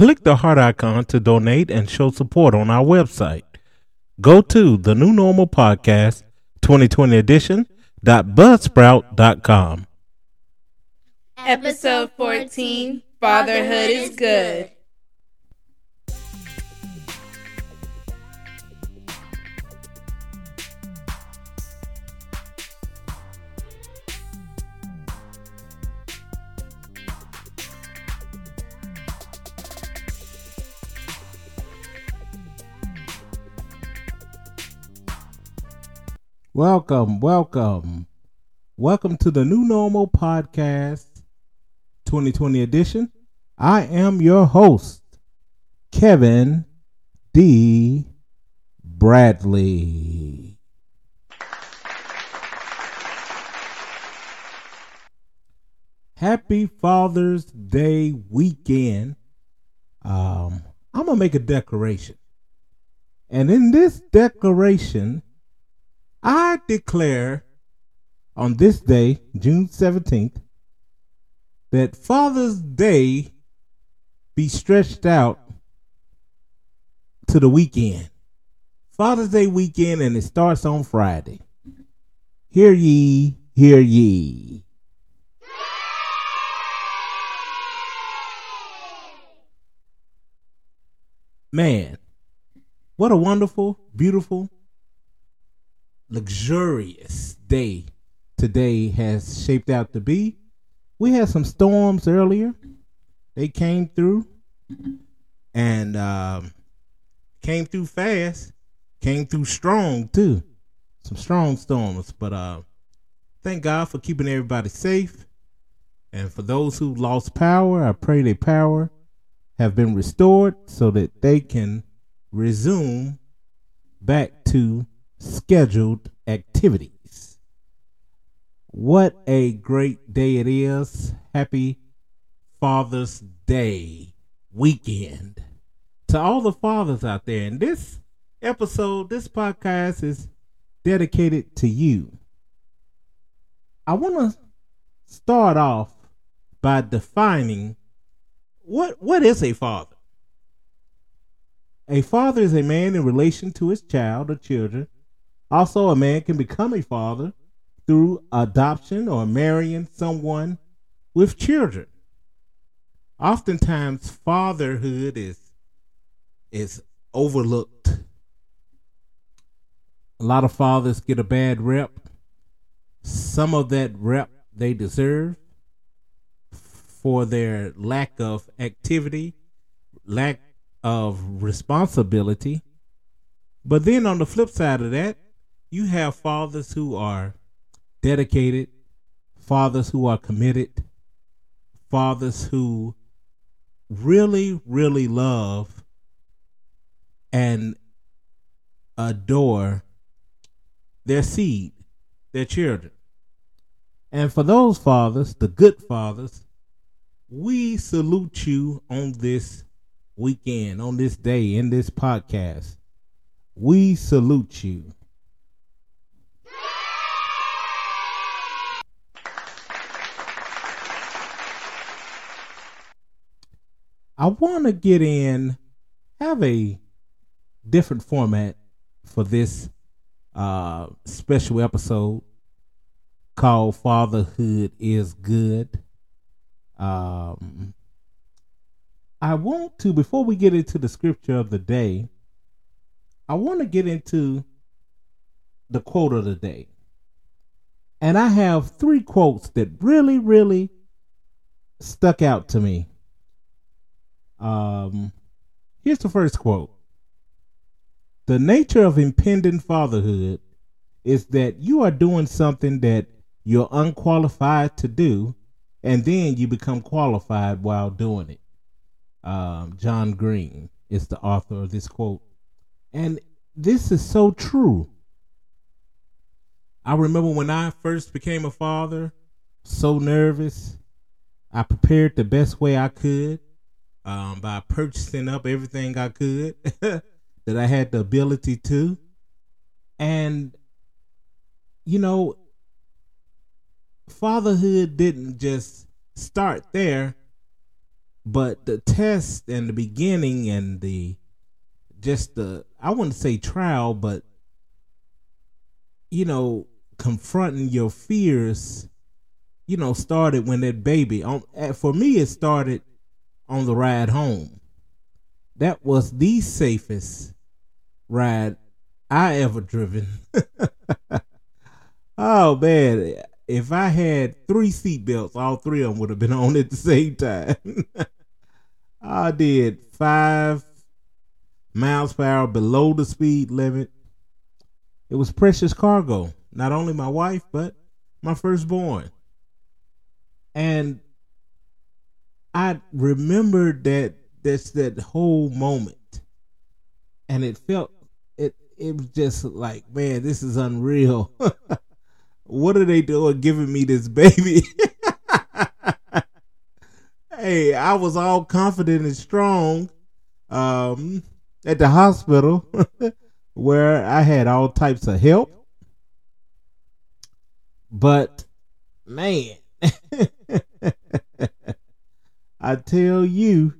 Click the heart icon to donate and show support on our website. Go to the New Normal Podcast 2020 edition buzzsprout.com. Episode 14 Fatherhood is Good. Welcome, welcome. Welcome to the New Normal Podcast 2020 edition. I am your host, Kevin D. Bradley. Happy Father's Day weekend. Um, I'm going to make a declaration. And in this declaration, I declare on this day, June 17th, that Father's Day be stretched out to the weekend. Father's Day weekend, and it starts on Friday. Hear ye, hear ye. Man, what a wonderful, beautiful, luxurious day today has shaped out to be. We had some storms earlier. They came through and um, came through fast, came through strong too. Some strong storms, but uh, thank God for keeping everybody safe. And for those who lost power, I pray their power have been restored so that they can resume back to scheduled activities. What a great day it is. Happy Father's Day weekend to all the fathers out there. And this episode, this podcast is dedicated to you. I want to start off by defining what what is a father? A father is a man in relation to his child or children also, a man can become a father through adoption or marrying someone with children. Oftentimes, fatherhood is is overlooked. A lot of fathers get a bad rep. Some of that rep they deserve for their lack of activity, lack of responsibility. But then on the flip side of that, you have fathers who are dedicated, fathers who are committed, fathers who really, really love and adore their seed, their children. And for those fathers, the good fathers, we salute you on this weekend, on this day, in this podcast. We salute you. I want to get in, have a different format for this uh, special episode called Fatherhood is Good. Um, I want to, before we get into the scripture of the day, I want to get into the quote of the day. And I have three quotes that really, really stuck out to me. Um, here's the first quote The nature of impending fatherhood is that you are doing something that you're unqualified to do, and then you become qualified while doing it. Um, John Green is the author of this quote. And this is so true. I remember when I first became a father, so nervous. I prepared the best way I could um, by purchasing up everything I could that I had the ability to. And, you know, fatherhood didn't just start there. but the test and the beginning and the just the I wouldn't say trial, but you know, confronting your fears, you know, started when that baby on for me it started on the ride home. That was the safest ride I ever driven. oh man, if I had three seatbelts, all three of them would have been on at the same time. I did five miles per hour below the speed limit. It was precious cargo. Not only my wife, but my firstborn. And I remembered that that's that whole moment. And it felt it it was just like, man, this is unreal. what are they doing giving me this baby? hey, I was all confident and strong um, at the hospital where I had all types of help. But man, I tell you,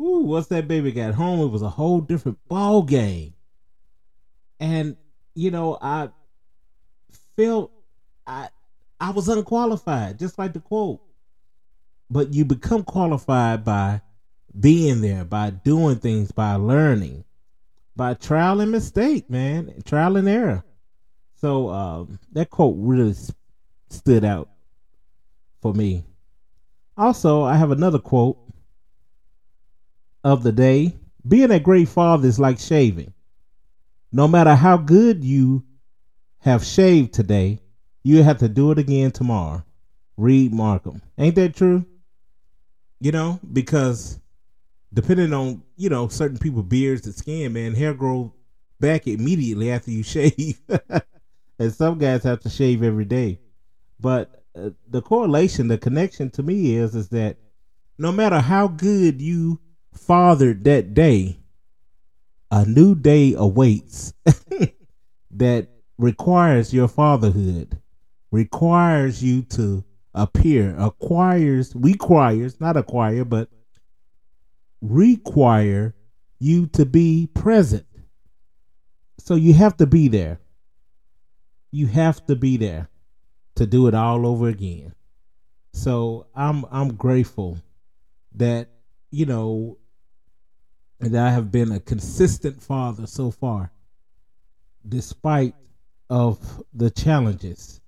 ooh, once that baby got home, it was a whole different ball game. And you know, I felt I I was unqualified, just like the quote. But you become qualified by being there, by doing things, by learning, by trial and mistake, man, trial and error. So um, that quote really stood out for me. Also, I have another quote of the day. Being a great father is like shaving. No matter how good you have shaved today, you have to do it again tomorrow. Reed Markham. Ain't that true? You know, because depending on, you know, certain people beards and skin, man, hair grow back immediately after you shave. and some guys have to shave every day. But the correlation, the connection to me is is that no matter how good you fathered that day, a new day awaits that requires your fatherhood, requires you to appear, acquires, requires, not acquire, but require you to be present. So you have to be there. You have to be there to do it all over again. So I'm I'm grateful that you know that I have been a consistent father so far despite of the challenges.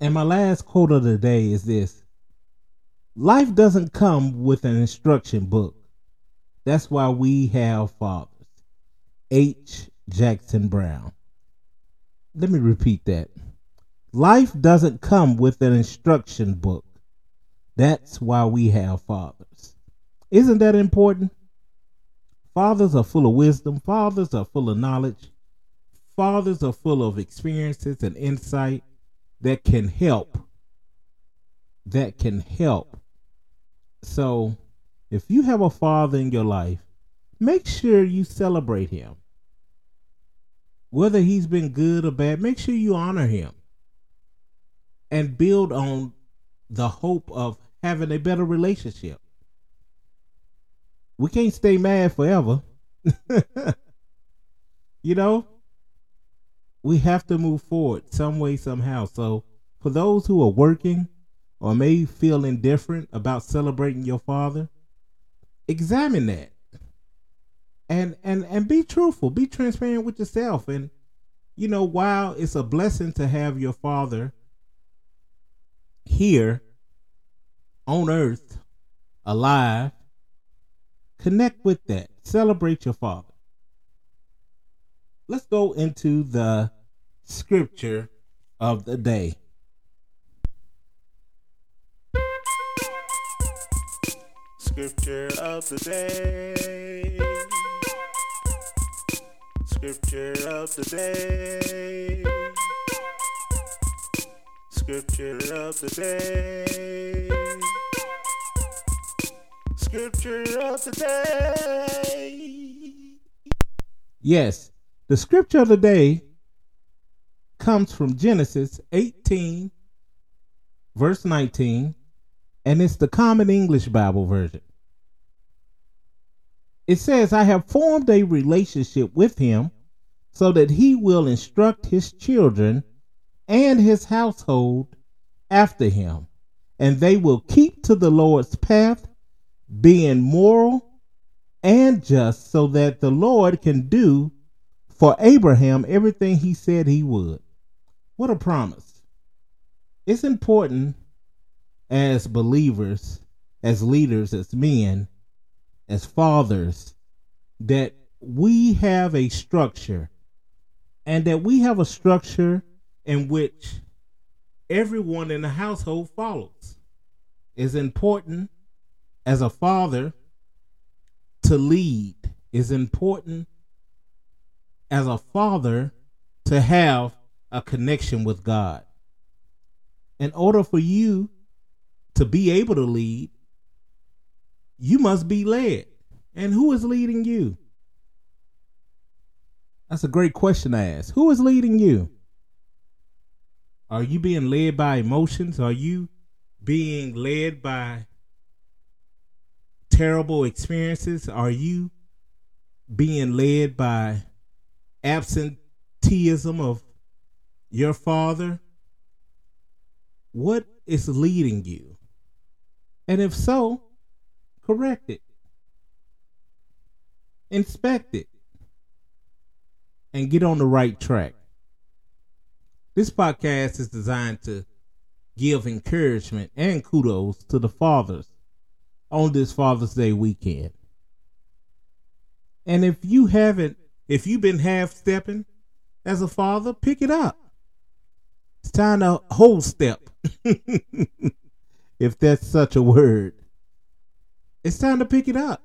And my last quote of the day is this Life doesn't come with an instruction book. That's why we have fathers. H. Jackson Browne. Let me repeat that. Life doesn't come with an instruction book. That's why we have fathers. Isn't that important? Fathers are full of wisdom, fathers are full of knowledge, fathers are full of experiences and insight that can help. That can help. So, if you have a father in your life, make sure you celebrate him. Whether he's been good or bad, make sure you honor him and build on the hope of having a better relationship. We can't stay mad forever. you know, we have to move forward some way, somehow. So, for those who are working or may feel indifferent about celebrating your father, examine that. And and and be truthful, be transparent with yourself and you know, while it's a blessing to have your father here on earth alive, connect with that. Celebrate your father. Let's go into the scripture of the day. Scripture of the day. Scripture of the day. Scripture of the day. Scripture of the day. Yes, the scripture of the day comes from Genesis 18, verse 19, and it's the Common English Bible version. It says, I have formed a relationship with him so that he will instruct his children and his household after him, and they will keep to the Lord's path, being moral and just, so that the Lord can do for Abraham everything he said he would. What a promise. It's important as believers, as leaders, as men, as fathers, that we have a structure and that we have a structure in which everyone in the household follows. It's important as a father to lead. It's important as a father to have a connection with God. In order for you to be able to lead, you must be led. And who is leading you? That's a great question to ask. Who is leading you? Are you being led by emotions? Are you being led by terrible experiences? Are you being led by absenteeism of your father? What is leading you? And if so, correct it, inspect it, and get on the right track. This podcast is designed to give encouragement and kudos to the fathers on this Father's Day weekend. And if you haven't, if you've been half stepping as a father, pick it up. It's time to whole step. if that's such a word. It's time to pick it up.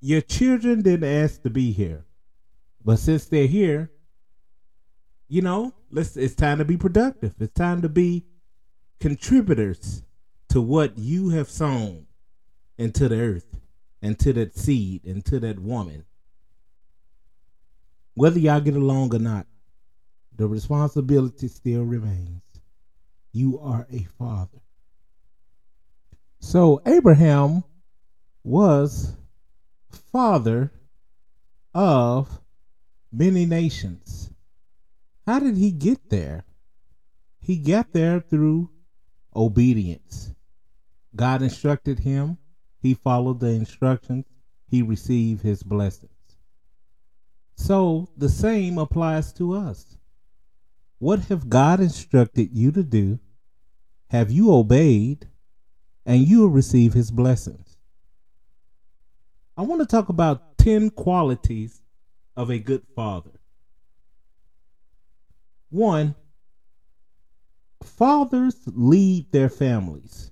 Your children didn't ask to be here. But since they're here, you know, let's it's time to be productive. It's time to be contributors to what you have sown into the earth, into that seed, into that woman. Whether y'all get along or not, the responsibility still remains. You are a father. So Abraham was father of many nations. How did he get there? He got there through obedience. God instructed him, he followed the instructions, he received his blessings. So the same applies to us. What have God instructed you to do? Have you obeyed? And you will receive his blessings. I want to talk about 10 qualities of a good father. One, fathers lead their families.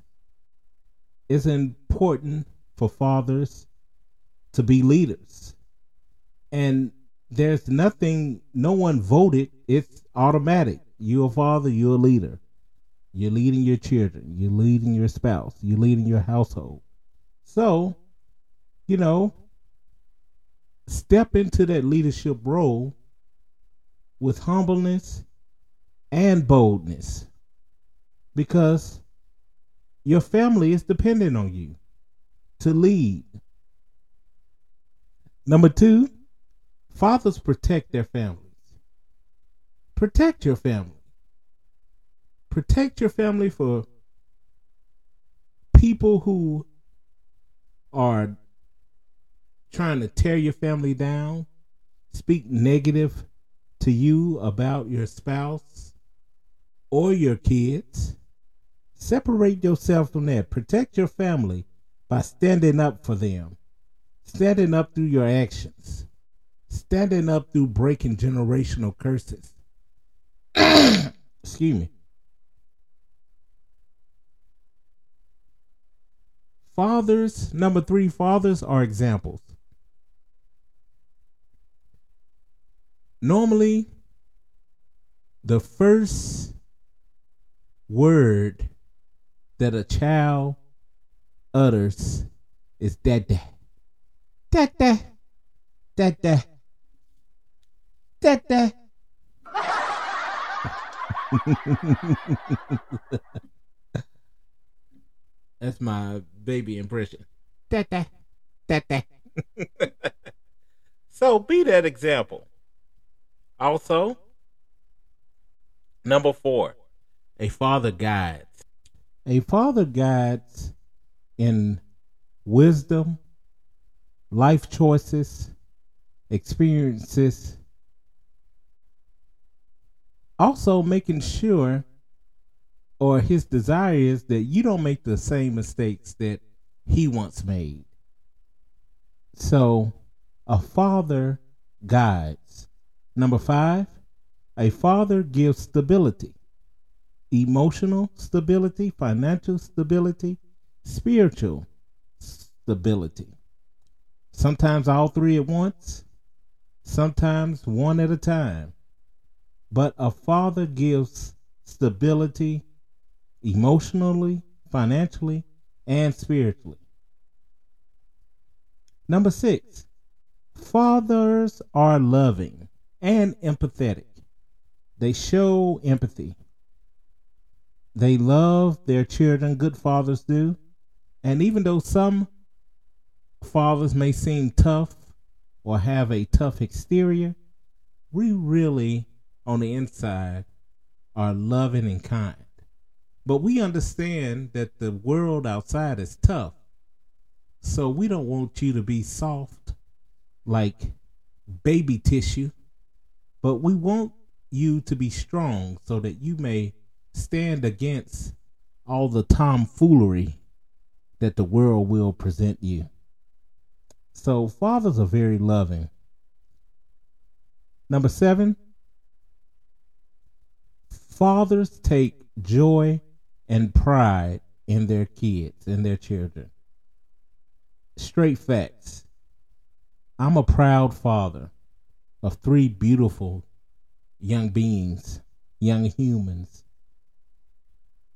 It's important for fathers to be leaders. And there's nothing, no one voted. It's automatic. You're a father, you're a leader. You're leading your children, you're leading your spouse, you're leading your household. So, you know, step into that leadership role with humbleness and boldness because your family is dependent on you to lead. Number two, fathers protect their families. Protect your family. Protect your family for people who are trying to tear your family down, speak negative to you about your spouse or your kids. Separate yourself from that. Protect your family by standing up for them, standing up through your actions, standing up through breaking generational curses. Excuse me. Fathers, number three, fathers are examples. Normally, the first word that a child utters is dada. Dada. Dada. Dada. That's my baby impression. That that. So be that example. Also, number four, A father guides. A father guides in wisdom, life choices, experiences. Also, making sure, or his desire is that you don't make the same mistakes that he once made. So, a father guides. Number five, a father gives stability emotional stability, financial stability, spiritual stability. Sometimes all three at once, sometimes one at a time. But a father gives stability emotionally, financially, and spiritually. Number six, fathers are loving and empathetic. They show empathy. They love their children, good fathers do. And even though some fathers may seem tough or have a tough exterior, we really, on the inside, are loving and kind. But we understand that the world outside is tough. So we don't want you to be soft like baby tissue, but we want you to be strong so that you may stand against all the tomfoolery that the world will present you. So fathers are very loving. Number seven, fathers take joy and pride in their kids and their children. Straight facts. I'm a proud father of three beautiful young beings, young humans.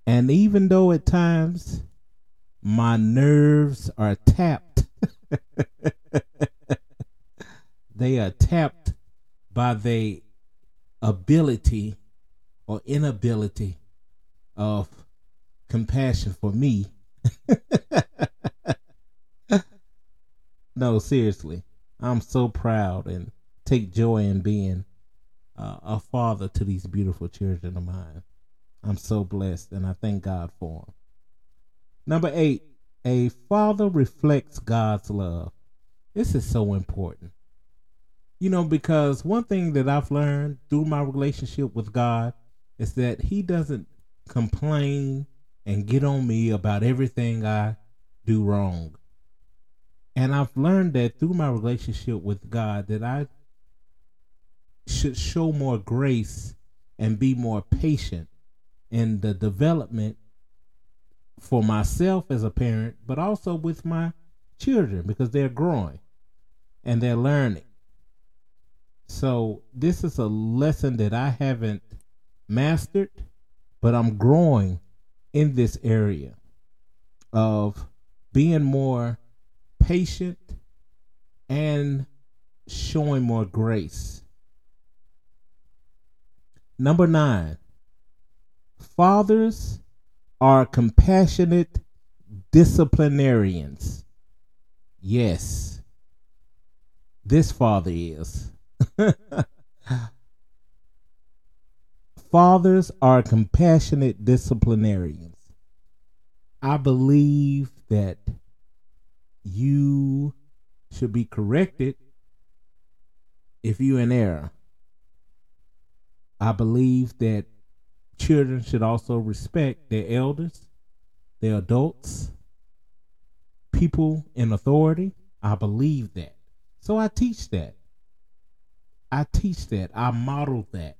And even though at times my nerves are tapped, they are tapped by the ability or inability of compassion for me. no, seriously. I'm so proud and take joy in being uh, a father to these beautiful children of mine. I'm so blessed and I thank God for them. Number eight, a father reflects God's love. This is so important. You know, because one thing that I've learned through my relationship with God is that He doesn't complain and get on me about everything I do wrong. And I've learned that through my relationship with God that I should show more grace and be more patient in the development for myself as a parent, but also with my children because they're growing and they're learning. So, this is a lesson that I haven't mastered, but I'm growing in this area of being more patient and showing more grace. Number nine, fathers are compassionate disciplinarians. Yes, this father is. Fathers are compassionate disciplinarians. I believe that you should be corrected if you're in error. I believe that children should also respect their elders, their adults, people in authority. I believe that. So I teach that. I teach that. I model that.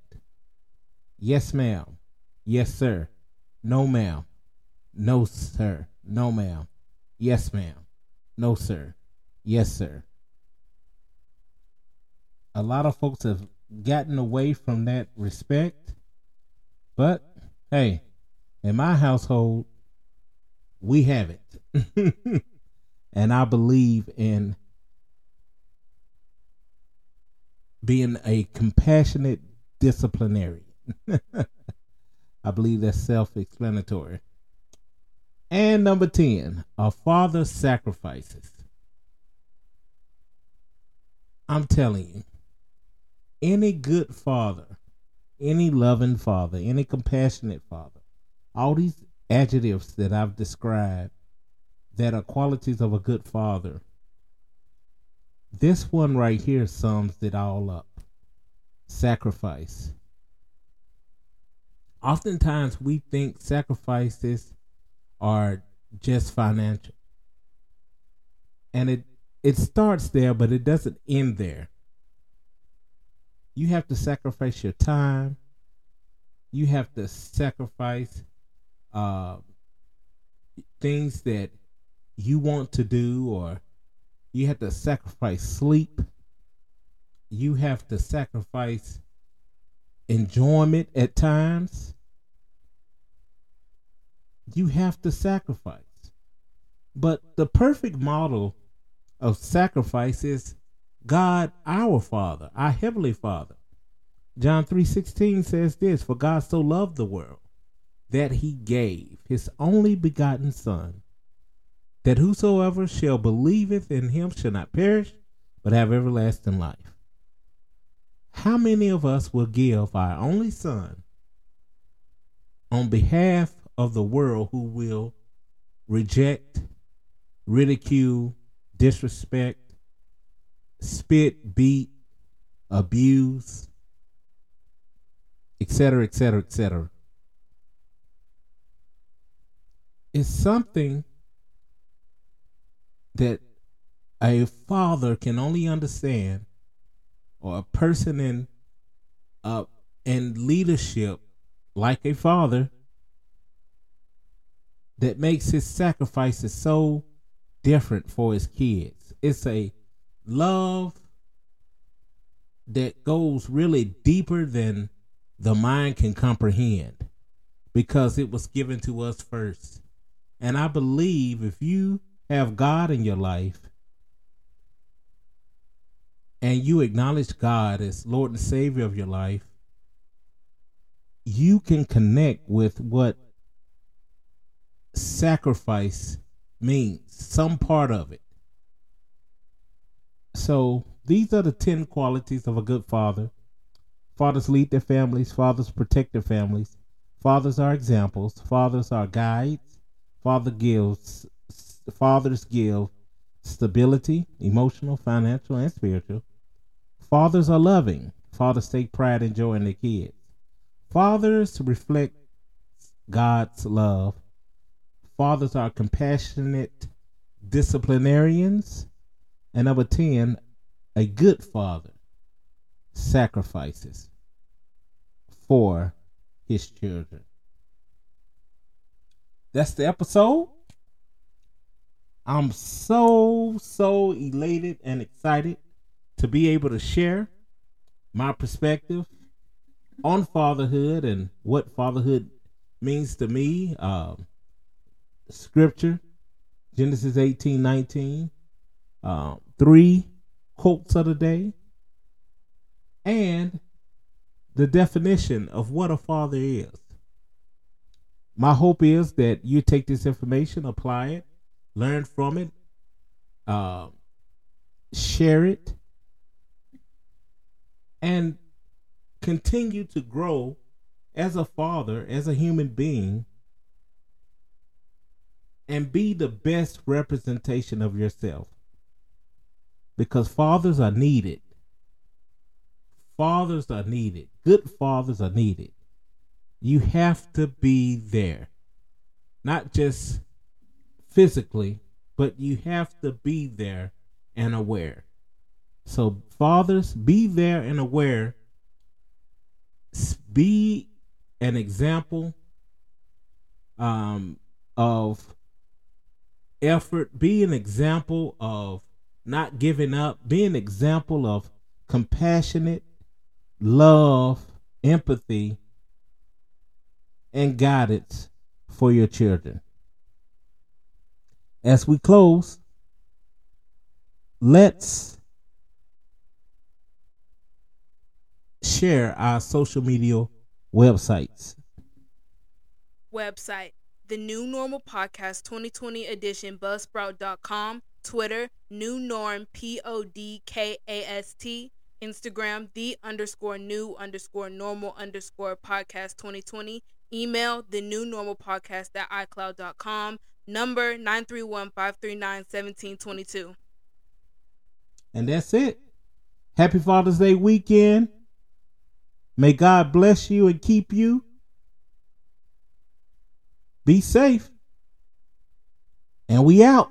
Yes, ma'am. Yes, sir. No, ma'am. No, sir. No, ma'am. Yes, ma'am. No, sir. Yes, sir. A lot of folks have gotten away from that respect. But hey, in my household, we have it. and I believe in being a compassionate disciplinarian. I believe that's self explanatory. And number 10, a father sacrifices. I'm telling you, any good father, any loving father, any compassionate father, all these adjectives that I've described that are qualities of a good father, this one right here sums it all up sacrifice. Oftentimes we think sacrifices are just financial. And it it starts there, but it doesn't end there. You have to sacrifice your time. You have to sacrifice uh, things that you want to do, or you have to sacrifice sleep. You have to sacrifice enjoyment at times. You have to sacrifice. But the perfect model of sacrifice is God our Father, our heavenly Father. John 3:16 says this, for God so loved the world that he gave his only begotten son that whosoever shall believeth in him shall not perish but have everlasting life. How many of us will give our only son on behalf of the world who will reject, ridicule, disrespect, spit, beat, abuse, etc., etc., etc. It's something that a father can only understand, or a person in uh, in leadership, like a father, that makes his sacrifices so different for his kids. It's a love that goes really deeper than the mind can comprehend because it was given to us first. And I believe if you have God in your life and you acknowledge God as Lord and Savior of your life, you can connect with what sacrifice means, some part of it. So these are the 10 qualities of a good father. Fathers lead their families, fathers protect their families. Fathers are examples, fathers are guides. Father gives fathers give stability, emotional, financial, and spiritual. Fathers are loving. Fathers take pride and joy in their kids. Fathers reflect God's love. Fathers are compassionate disciplinarians. And number 10, a good father sacrifices for his children. That's the episode. I'm so, so elated and excited to be able to share my perspective on fatherhood and what fatherhood means to me. Um, scripture, Genesis 18 19 uh, three quotes of the day, and the definition of what a father is. My hope is that you take this information, apply it, learn from it, uh, share it, and continue to grow as a father, as a human being, and be the best representation of yourself because fathers are needed. Fathers are needed. Good fathers are needed. You have to be there. Not just physically, but you have to be there and aware. So, fathers, be there and aware. Be an example um, of effort. Be an example of not giving up, be an example of compassionate love, empathy, and guidance for your children. As we close, let's share our social media websites. Website the New Normal Podcast 2020 edition, buzzsprout.com, Twitter, New Norm, P O D K A S T, Instagram, the underscore new underscore normal underscore podcast 2020, email, the new normal podcast at iCloud.com, number 931 539 1722. And that's it. Happy Father's Day weekend. May God bless you and keep you. Be safe. And we out.